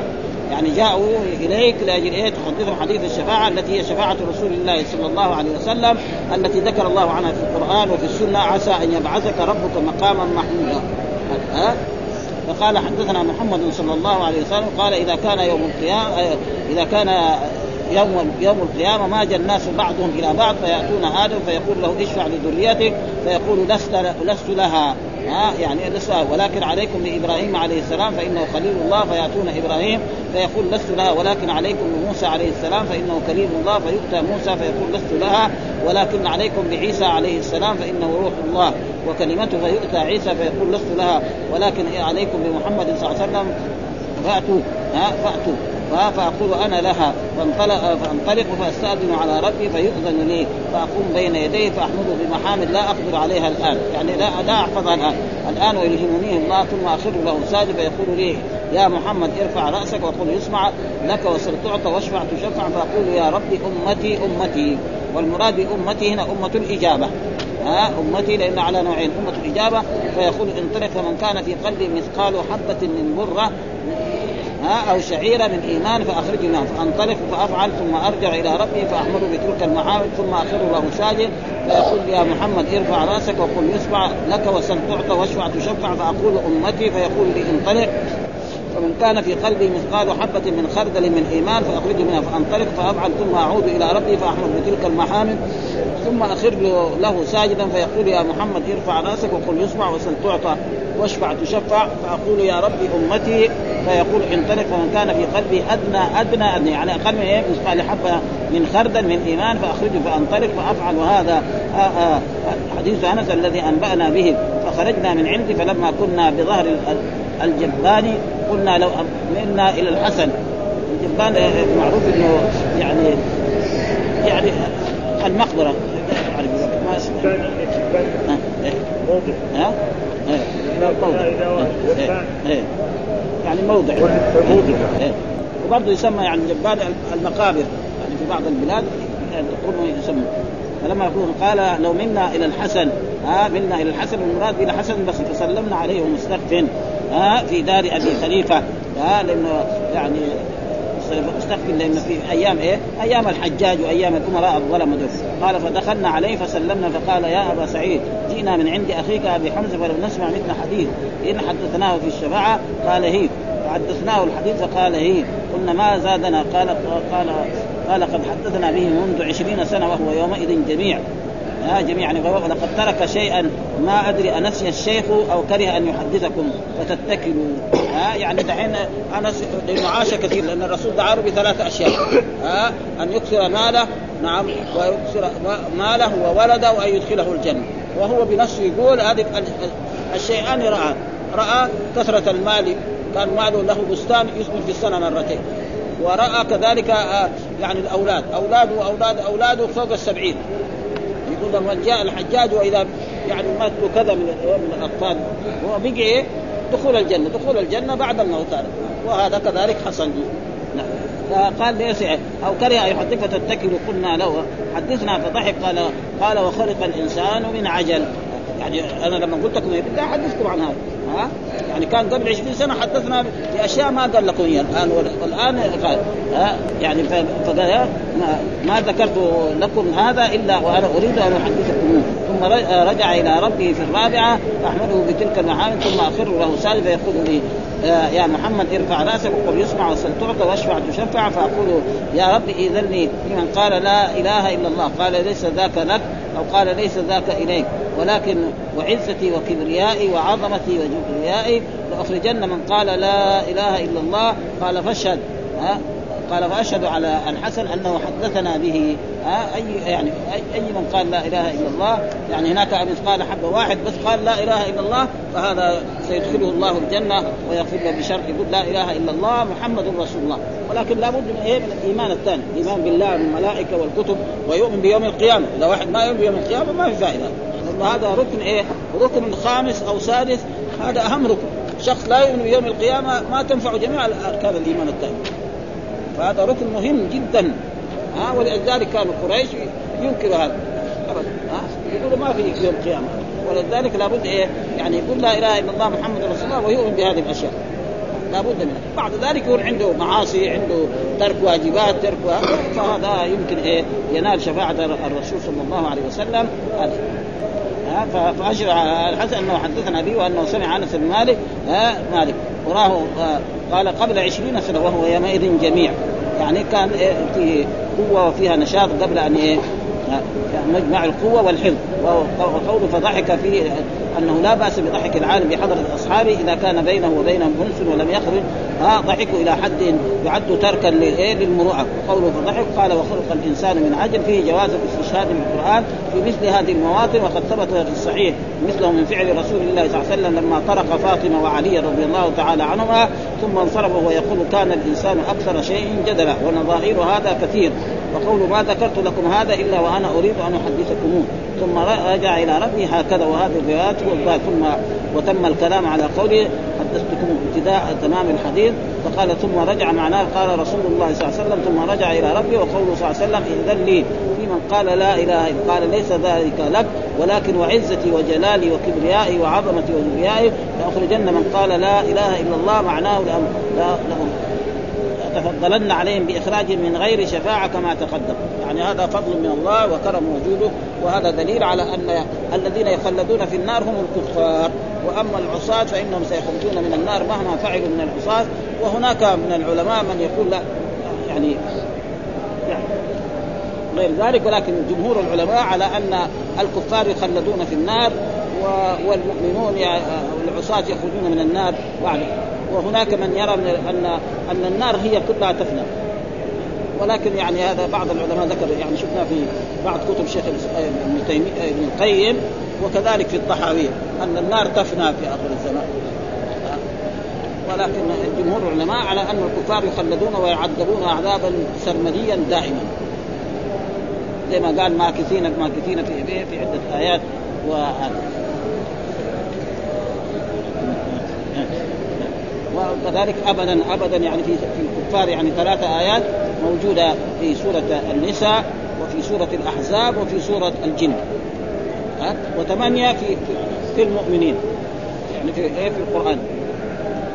يعني جاءوا إليك لأجل إيه؟ تحدثهم حديث الشفاعة التي هي شفاعة رسول الله صلى الله عليه وسلم التي ذكر الله عنها في القرآن وفي السنة عسى أن يبعثك ربك مقاما محمودا. فقال حدثنا محمد صلى الله عليه وسلم قال إذا كان يوم القيامة إذا كان يوم يوم القيامة ما الناس بعضهم إلى بعض فيأتون آدم فيقول له اشفع لذريتك فيقول لست لست لها. ها؟ يعني ولكن عليكم بابراهيم عليه السلام فإنه خليل الله فيأتون إبراهيم فيقول لست لها. ولكن عليكم بموسى عليه السلام فإنه كريم الله فيؤتى موسى فيقول لست لها. ولكن عليكم بعيسى عليه السلام فإنه روح الله. وكلمته فيؤتى عيسى فيقول لست لها. ولكن عليكم بمحمد صلى الله عليه وسلم فأتوا. ها؟ فأتوا. فأقول أنا لها فانطلق فانطلق فأستأذن على ربي فيؤذن لي فأقوم بين يديه فاحمده بمحامد لا أقدر عليها الآن. يعني لا لا احفظها الآن. الآن ويلهمنيه الله ثم اخر له ساجد فيقول لي يا محمد ارفع رأسك وقل يسمع لك وسل تعطى واشفع تشفع. فأقول يا ربي أمتي أمتي. والمراد بامتي هنا أمة الإجابة. ها؟ أمتي لأن على نوعين أمة الإجابة. فيقول انطلق فمن كان في قلبه مثقال حبة من بره ها أو شعيرة من إيمان فاخرجه منها فأنطلق فأفعل ثم أرجع إلى ربي فاحمده بتلك المحاور ثم أخر له ساجد. فيقول يا محمد ارفع رأسك وقل يسمع لك وسل تعطى واشفع تشفع فأقول أمتي فيقول لي انطلق. فمن كان في قلبه مثقال حبة من خردل من إيمان فأخرج منها فأنطلق فأفعل ثم أعود إلى ربي فأحمد بتلك المحامد ثم أخر له ساجدا فيقول يا محمد ارفع رأسك وقل يسمع وسل تعطى واشفع تشفع فأقول يا ربي أمتي فيقول انطلق ومن كان في قلبه أدنى أدنى أدنى يعني أقل من إيه؟ مثقال حبة من خردل من إيمان فأخرجه فأنطلق فأفعل وهذا آه، آه، حديث أنس الذي أنبأنا به فخرجنا من عندي فلما كنا بظهر الجبان قلنا لو منا إلى الحسن. الجبان معروف إنه يعني يعني المقبرة. يعني ما موضع ها؟ موضع يعني موضع. وبرضه يسمى يعني جبان المقابر. يعني في بعض البلاد يعني يسمى. فلما يقول قال لو منا إلى الحسن. ها؟ منا إلى الحسن المراد إلى حسن بس فسلمنا عليه مستخف ها في دار أبي خليفة ها لأنه يعني مستخف لأن في أيام إيه؟ أيام الحجاج وأيام الأمراء الظلمه دول قال فدخلنا عليه فسلمنا فقال يا أبا سعيد جئنا من عند أخيك أبي حمزة فلم نسمع مثل حديث. إن حدثناه في الشفاعة قال هي. فحدثناه الحديث فقال هي. قلنا ما زادنا؟ قال قال قال قد حدثنا به منذ عشرين سنة وهو يومئذ جميع. ها جميعا ولقد ترك شيئا ما أدري أنسي الشيخ أو كره أن يحدثكم فتتكلوا. ها يعني دحين لأنه عاش كثير لأن الرسول دعاه بثلاث أشياء. ها أن يكثر ماله نعم ويكثر ماله وولده وأن يدخله الجنة. وهو بنفسه يقول هذه الشيئان رأى. رأى كثرة المال كان ماله له بستان يثمر في السنة مرتين. ورأى كذلك آه، يعني الأولاد. اولاده وأولاد أولاده فوق السبعين. يقول من جاء الحجاج وإذا يعني مات كذا من من الاطفال هو بقي إيه؟ دخول الجنة، دخول الجنة بعد الموت. هذا وهذا كذلك حصل. نعم. فقال ليس أو كره ان يحدث فتتكل قلنا له حدثنا فضحك. قال قال وخلق الإنسان من عجل. يعني أنا لما قلت لكم بالله حدثكم عن هذا. ها؟ يعني كان قبل 20 سنة حدثنا بأشياء ما قال لكم اياها الآن والآن ها؟ يعني فقال ما, ذكرت لكم هذا إلا وأنا أريد أن أحدثكم. ثم رجع إلى ربه في الرابعة أحمده بتلك المحامد ثم اخر له سالفة يقول لي يا محمد ارفع رأسك وقل يسمع وسل تعطى واشفع تشفع فأقول يا رب إذن لي لمن قال لا إله إلا الله قال ليس ذاك لك أو قال ليس ذاك إليك ولكن وعزتي وكبريائي وعظمتي وكبريائي لأخرجن من قال لا إله إلا الله قال فاشهد قال وأشهد على الحسن أنه حدثنا به أي يعني أي من قال لا إله إلا الله يعني هناك مثقال حبة واحد بس قال لا إله إلا الله فهذا سيدخله الله الجنة ويغفر له بشرط يقول لا إله إلا الله محمد رسول الله. ولكن لابد من إيه؟ من الإيمان الثاني الايمان بالله والملائكة والكتب ويؤمن بيوم القيامة. اذا واحد ما يؤمن بيوم القيامة ما في فائدة. هذا ركن إيه؟ ركن خامس أو سادس هذا أهم ركن. شخص لا يؤمن بيوم القيامة ما تنفع جميع اركان الإيمان الثاني. فهذا ركن مهم جدا. ها ولذلك كانوا قريش ينكر هذا. ابدا. ها يقولوا ما في يوم القيامة. ولذلك لابد إيه؟ يعني يقول لا إله إلا الله محمد رسول الله ويؤمن بهذه الأشياء. لابد منها. بعد ذلك يكون عنده معاصي عنده ترك واجبات ترك فهذا يمكن إيه؟ ينال شفاعة الرسول صلى الله عليه وسلم. هذا فأشر الحسن أنه حدثنا به وأنه سمع أنس بن مالك مالك. وراه قال قبل عشرين سنة وهو يومئذ جميع. يعني كان في قوة وفيها نشاط قبل أن إيه مجمع القوة والحفظ. وقوله فضحك فيه أنه لا بأس بضحك العالم بحضره أصحابه إذا كان بينه وبينهم انس ولم يخرج. ها ضحكوا إلى حد يعد تركا للمروءة. وقوله فضحك قال وخلق الإنسان من عجل. فيه جواز الاستشهاد من القرآن في مثل هذه المواطن وقد ثبت في الصحيح مثله من فعل رسول الله صلى الله عليه وسلم لما طرق فاطمة وعلي رضي الله تعالى عنهما ثم انصرف وهو يقول كان الإنسان أكثر شيء جدلا. ونظائر هذا كثير. وقول ما ذكرت لكم هذا إلا وأنا أريد أن أحدثكموه. ثم رجع إلى ربي هكذا وهذه الروايات ثم وتم الكلام على قوله حدثتكم ابتداء تمام الحديث. فقال ثم رجع معناه قال رسول الله صلى الله عليه وسلم ثم رجع إلى ربي وقوله صلى الله عليه وسلم إذن لي في من قال لا إله إلا قال ليس ذلك لك ولكن وعزتي وجلالي وكبريائي وعظمتي وكبريائي لأخرجن من قال لا إله إلا الله معناه له لتفضلن عليهم بإخراج من غير شفاعة كما تقدم. يعني هذا فضل من الله وكرم وجوده وهذا دليل على أن الذين يخلدون في النار هم الكفار. وأما العصاة فإنهم سيخرجون من النار مهما فعلوا من العصاة. وهناك من العلماء من يقول لا يعني يعني غير ذلك ولكن جمهور العلماء على أن الكفار يخلدون في النار والمؤمنون والعصاة يخرجون من النار. بعد وهناك من يرى ان ان النار هي كلها تفنى. ولكن يعني هذا بعض العلماء ذكر يعني شفنا في بعض كتب شيخ ابن تيميه ابن القيم وكذلك في الطحاويه أن النار تفنى في آخر الزمان. ولكن جمهور العلماء على أن الكفار يخلدون ويعذبون عذابا سرمديا دائما. زي ما قال ماكثين ماكثين في في عدة آيات وهذا. وكذلك ابدا ابدا يعني في في الكفار يعني ثلاثة آيات موجودة في سورة النساء وفي سورة الأحزاب وفي سورة الجن. ها؟ وثمانية في في المؤمنين. يعني في إيه؟ في القرآن.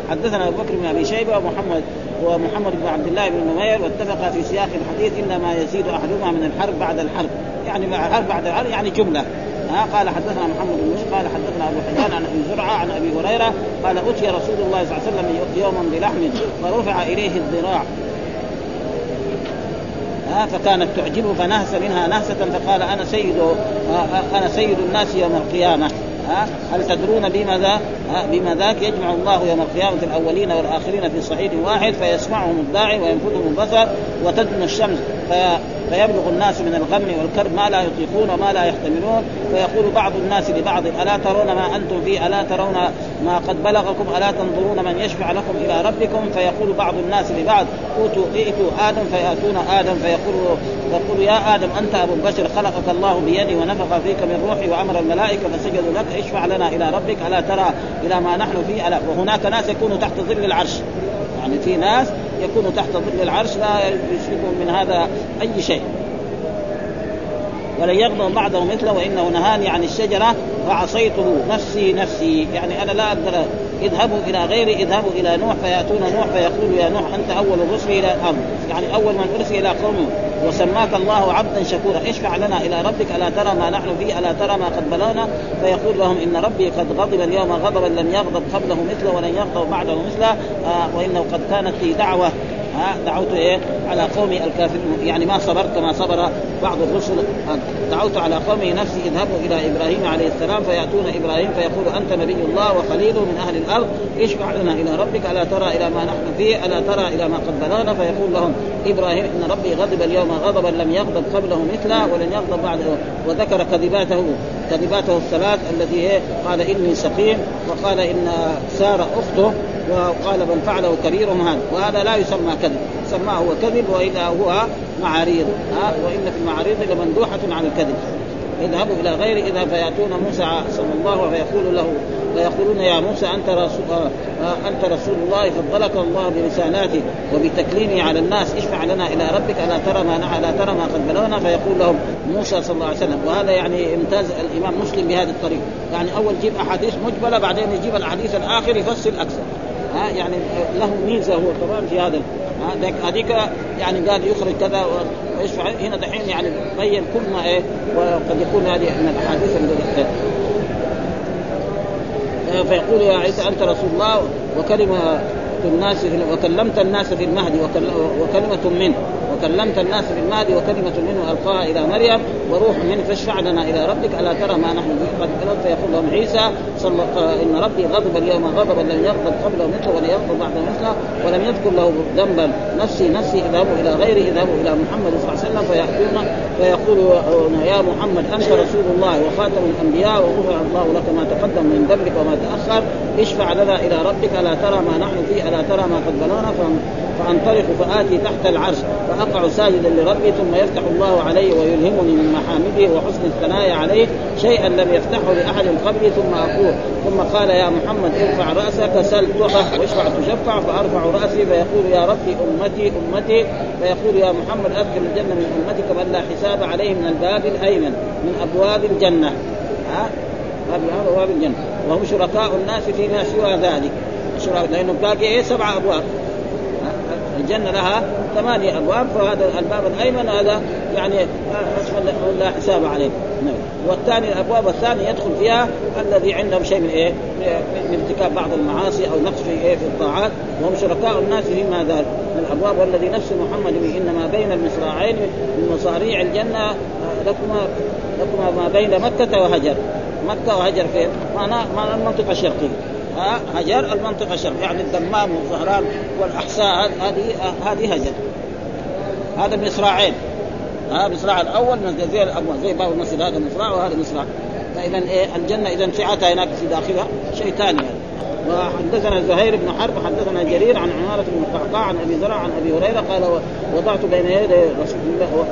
حدثنا أبو بكر بن أبي شيبة ومحمد ومحمد بن عبد الله بن نمير واتفقا في سياق الحديث إنما يزيد أحدهما من الحرب بعد الحرب. يعني مع الحرب بعد الحرب يعني جملة. ها قال حدثنا محمد بن قال حدثنا أبو حيان عن أبي زرعة عن أبي هريرة قال أتي رسول الله صلى الله عليه وسلم يوما بلحم فرفع إليه الذراع. ها فكانت تعجبه فنهس منها نهسة فقال أنا سيد أنا سيد الناس يوم القيامة. ها هل تدرون بما ذا بما ذاك يجمع الله يوم القيامة الأولين والآخرين في صعيد واحد فيسمعهم الداعي وينفذهم البصر وتدن الشمس في فيبلغ الناس من الغم والكرب ما لا يطيقون وما لا يحتملون فيقول بعض الناس لبعض ألا ترون ما أنتم فيه؟ ألا ترون ما قد بلغكم؟ ألا تنظرون من يشفع لكم إلى ربكم؟ فيقول بعض الناس لبعض أوتوا ائتوا آدم فيأتون آدم فيقول يقول يا آدم أنت أبو البشر خلقك الله بيدي ونفخ فيك من روحي وأمر الملائكة فسجدوا لك اشفع لنا إلى ربك ألا ترى إلى ما نحن فيه ألا وهناك ناس يكونوا تحت ظل العرش. يعني في ناس يكونوا تحت ظل العرش لا يشركون من هذا أي شيء. ولن يغضب بعده مثله وإنه نهاني عن الشجرة. فعصيته نفسي نفسي. يعني أنا لا أقدر اذهبوا إلى غيري اذهبوا إلى نوح فيأتون نوح فيقول يا نوح أنت أول الرسل إلى الأرض يعني أول من أرسل إلى قومه. وسماك الله عبدا شكورا. اشفع لنا إلى ربك ألا ترى ما نحن فيه ألا ترى ما قد بلغنا. فيقول لهم إن ربي قد غضب اليوم غضبا لم يغضب قبله مثله ولن يغضب بعده مثله. آه وإنه قد كانت لي دعوة. ها دعوت إيه؟ على قومي الكافرين. يعني ما صبرت كما صبر بعض الرسل. دعوت على قومي نفسي اذهبوا إلى إبراهيم عليه السلام فيأتون إبراهيم فيقول أنت نبي الله وخليله من أهل الأرض. اشفع لنا إلى ربك ألا ترى إلى ما نحن فيه ألا ترى إلى ما قد بلغنا؟ فيقول لهم إبراهيم إن ربي غضب اليوم غضبا لم يغضب قبله مثله ولن يغضب بعده. وذكر كذباته كذباته الثلاث التي قال إني سقيم. وقال إن ساره أخته وقال بل فعله كبيرهم هذا وهذا لا يسمى كذب. سماه هو كذب وإذا هو معاريض ها؟ وإن في المعاريض لمندوحة عن الكذب. اذهبوا إلى غير إذا فيأتون موسى صلى الله عليه فيقول له ويقولون يا موسى أنت رسول آه أنت رسول الله فضلك الله برسالاته وبتكليمه على الناس. اشفع لنا إلى ربك. ألا ترى ما نحى لا ترى ما قد بلغنا؟ فيقول لهم موسى صلى الله عليه وسلم. وهذا يعني امتاز الإمام مسلم بهذه الطريقة. يعني أول يجيب أحاديث مجملة بعدين يجيب الأحاديث الآخر يفصل أكثر. ها يعني له ميزة هو كمان في هذا. هذيك يعني قال يخرج كذا ويشفع. هنا دحين يعني بين كل ما إيه وقد يكون هذه من الأحاديث فيقول يا عيسى أنت رسول الله وكلمة الناس وكلمت الناس في المهد وكلمة منه وكلمت الناس في المهد وكلمة منه ألقاها إلى مريم وروح منه فاشفع لنا إلى ربك. ألا ترى ما نحن به قد بلغ فيقول لهم عيسى صلى إن ربي غضب اليوم غضبا لم يغضب قبله مثله ولن يغضب بعده مثله ولم يذكر له ذنبا. نفسي نفسي اذهبوا إلى غيره اذهبوا إلى محمد صلى الله عليه وسلم. فيأتون فيقول يا محمد أنت رسول الله وخاتم الأنبياء وغفر الله لك ما تقدم من ذنبك وما تأخر. اشفع لنا إلى ربك. ألا ترى ما نحن فيه؟ ألا ترى ما قد بلغنا فأنطلق فآتي تحت العرش. فاقع ساجدا لربي ثم يفتح الله علي ويلهمني من محامده وحسن الثناء عليه شيئا لم يفتحه لأحد قبلي ثم أقول. ثم قال يا محمد ارفع رأسك سل تعطى واشفع تشفع فأرفع رأسي فيقول يا ربي أمتي أمتي. فيقول يا محمد أدخل الجنة من أمتك من لا حساب عليه من الباب الأيمن من أبواب الجنة. ها؟ هذه أبواب الجنة. وهم شركاء الناس فيما سوى ذلك. لأنه باقي إيه؟ سبع أبواب. الجنة لها ثمانية أبواب فهذا الباب الأيمن هذا يعني لا حساب عليه. نعم. والثاني الأبواب الثانية يدخل فيها الذي عندهم شيء من إيه؟ من ارتكاب بعض المعاصي أو نقص في إيه؟ في الطاعات. وهم شركاء الناس فيما ذلك. من الأبواب والذي نفس محمد إنما بين المصراعين من مصاريع الجنة لكما لكما ما بين مكة وهجر. مكة وهجر فين؟ معناه معناه المنطقة الشرقيه ها هجر المنطقة الشرقيه يعني الدمام والزهران والأحساء هذه هذه هجر. هذا مصراعين ها مصراع الأول زي الابواب زي باب المسجد هذا مصراع وهذا مصراع فإذا إيه الجنة إذا سعتها هناك في داخلها شيء ثاني يعني. وحدثنا زهير بن حرب حدثنا جرير عن عمارة بن القعقاع عن أبي زرع عن أبي هريرة قال وضعت بين يدي رسول الله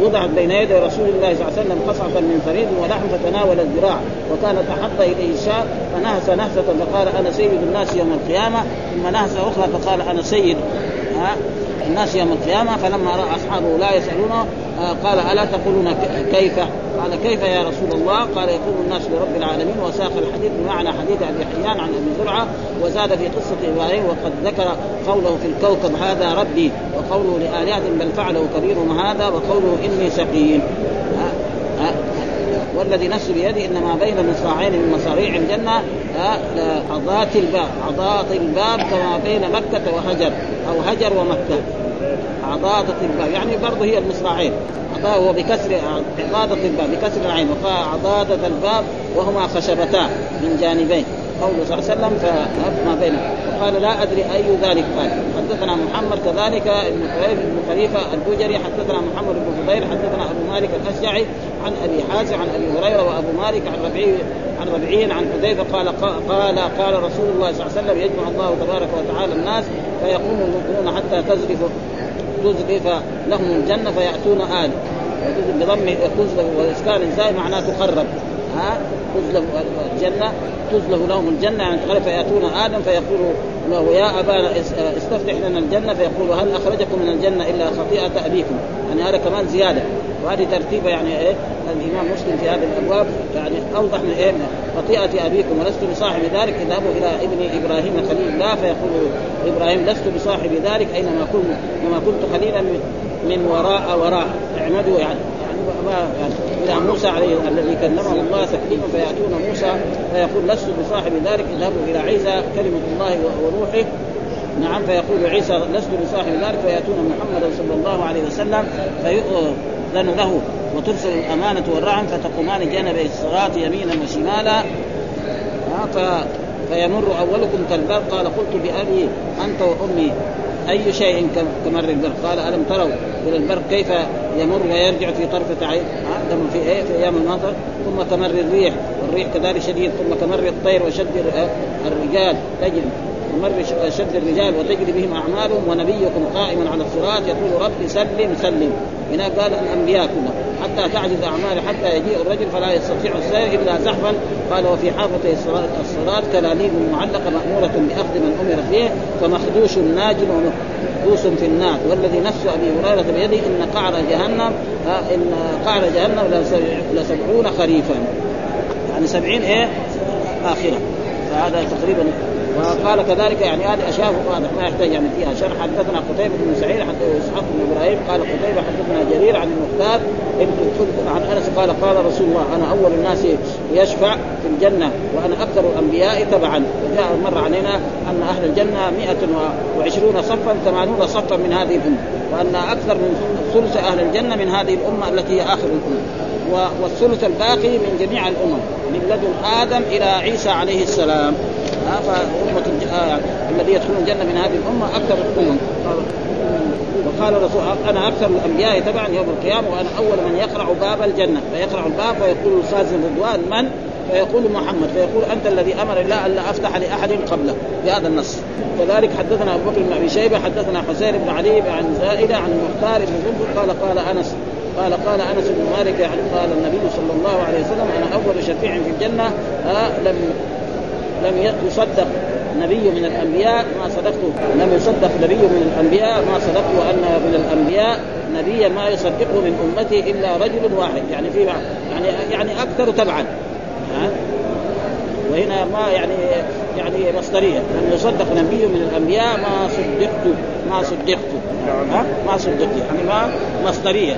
وضعت بين يدي رسول الله صلى الله عليه وسلم قصعة من فريد ولحم فتناول الذراع وكان تحط إليه شاء فنهس نهسة فقال أنا سيد الناس يوم القيامة ثم نهس أخرى فقال أنا سيد الناس يوم القيامة فلما رأى أصحابه لا يسألونه قال ألا تقولون كيف؟ قال كيف يا رسول الله؟ قال يقول الناس لرب العالمين وساق الحديث بمعنى حديث أبي حيان عن أبي زرعة وزاد في قصة إبراهيم وقد ذكر قوله في الكوكب هذا ربي وقوله لآلهة بل فعله كبيرهم هذا وقوله إني سقيم والذي نفس بيده إنما بين مصراعين من مصاريع الجنة عضات الباب عضات الباب كما بين مكة وهجر أو هجر ومكة عضاضة الباب. يعني برضه هي المصراعين. هو بكسر عضاضة الباب بكسر العين. وقال عضاضة الباب وهما خشبتان من جانبين. قوله صلى الله عليه وسلم فما بينه. وقال لا أدري أي ذلك. قال حدثنا محمد كذلك ابن قريب بن خليفة البجري حدثنا محمد بن فضيل حدثنا أبو مالك الأشجعي عن أبي حازم عن أبي هريرة وأبو مالك عن ربيعي عن ربيعي عن حذيفة قال قال قال رسول الله صلى الله عليه وسلم يجمع الله تبارك وتعالى الناس فيقوم المؤمنون حتى تزرف تزرف لهم الجنة فيأتون آل. بضم تزلف وإسكان الزاي معناه تقرب. ها تزلف الجنة تزلف لهم الجنة يعني فياتون آدم فيقول له يا أبانا استفتح لنا الجنة فيقول هل أخرجكم من الجنة إلا خطيئة أبيكم؟ يعني هذا كمان زيادة. وهذه ترتيبة يعني إيه الإمام مسلم في هذه الأبواب يعني أوضح من إيه خطيئة أبيكم. ولست بصاحب ذلك اذهبوا إلى ابن إبراهيم خليل. الله فيقول إبراهيم لست بصاحب ذلك أينما كنت كما كنت خليلا من وراء وراء. اعمدوا يعني. إلى موسى عليه الذي كلمه الله تكليما فيأتون موسى فيقول لست بصاحب ذلك اذهبوا إلى عيسى كلمة الله وروحه. نعم فيقول عيسى لست بصاحب ذلك فيأتون محمدا صلى الله عليه وسلم فيؤذن له وترسل الأمانة والرعن فتقومان جانبي الصراط يمينا وشمالا. فيمر أولكم كالبر قال قلت بابي أنت وأمي. أي شيء كمر البر قال ألم تروا إلى البر كيف يمر ويرجع في طرفه عين لما في إيه؟ في أيام المطر. ثم كمر الريح والريح كذلك شديد. ثم كمر الطير وشد الرجال. تجري. ومر شد الرجال وتجري بهم أعمالهم ونبيكم قائما على الصراط. يقول رب سلم سلم. هنا قال الانبياء كلهم حتى تعجز اعماله حتى يجيء الرجل فلا يستطيع السير إلا زحفا. قال وفي حافة الصراط كلاليب معلقة مأمورة بأخذ من أمر فيه فمخدوش ناجل ومحبوس في النار. والذي نفس أبي هريرة بيده إن قعر جهنم إن قعر جهنم لسبعون خريفا. يعني سبعين إيه؟ آخرة. فهذا تقريبا وقال كذلك يعني هذه أشياء واضح ما يحتاج يعني فيها شرح. حدثنا قتيبة بن سعيد حدثنا إسحاق بن إبراهيم قال قتيبة حدثنا جرير عن المختار ابن عن أنس قال قال رسول الله أنا أول الناس يشفع في الجنة وأنا أكثر الأنبياء تبعا. وجاء مر علينا أن أهل الجنة 120 صفا 80 صفا من هذه الأمة وأن أكثر من ثلث أهل الجنة من هذه الأمة التي هي آخر الأمة. والثلث الباقي من جميع الأمم من لدن آدم إلى عيسى عليه السلام. فأمة آه الذي يدخلون الجنة من هذه الأمة أكثر الأمم. وقال الرسول أنا أكثر الأنبياء تبعا يوم القيامة وأنا أول من يقرع باب الجنة. فيقرع الباب فيقول الخازن رضوان من؟ فيقول محمد. فيقول أنت الذي أمر الله الا أفتح لأحد قبله بهذا النص. كذلك حدثنا أبو بكر بن أبي شيبة حدثنا حسين بن علي عن زائدة عن المختار بن قال قال أنس قال قال انس بن مالك يعني قال النبي صلى الله عليه وسلم أنا اول شفيع في الجنه آه لم لم يصدق نبي من الانبياء ما صدقت لم يصدق نبي من الانبياء ما صدقت وان من الانبياء نبيا ما يصدقه من امتي الا رجل واحد. يعني في يعني يعني أكثر تبعا. ها وهنا ما يعني يعني مصدرية. لم يصدق نبي من الانبياء ما صدقت ما صدقت. ها ما صدقت. يعني ما مصدرية.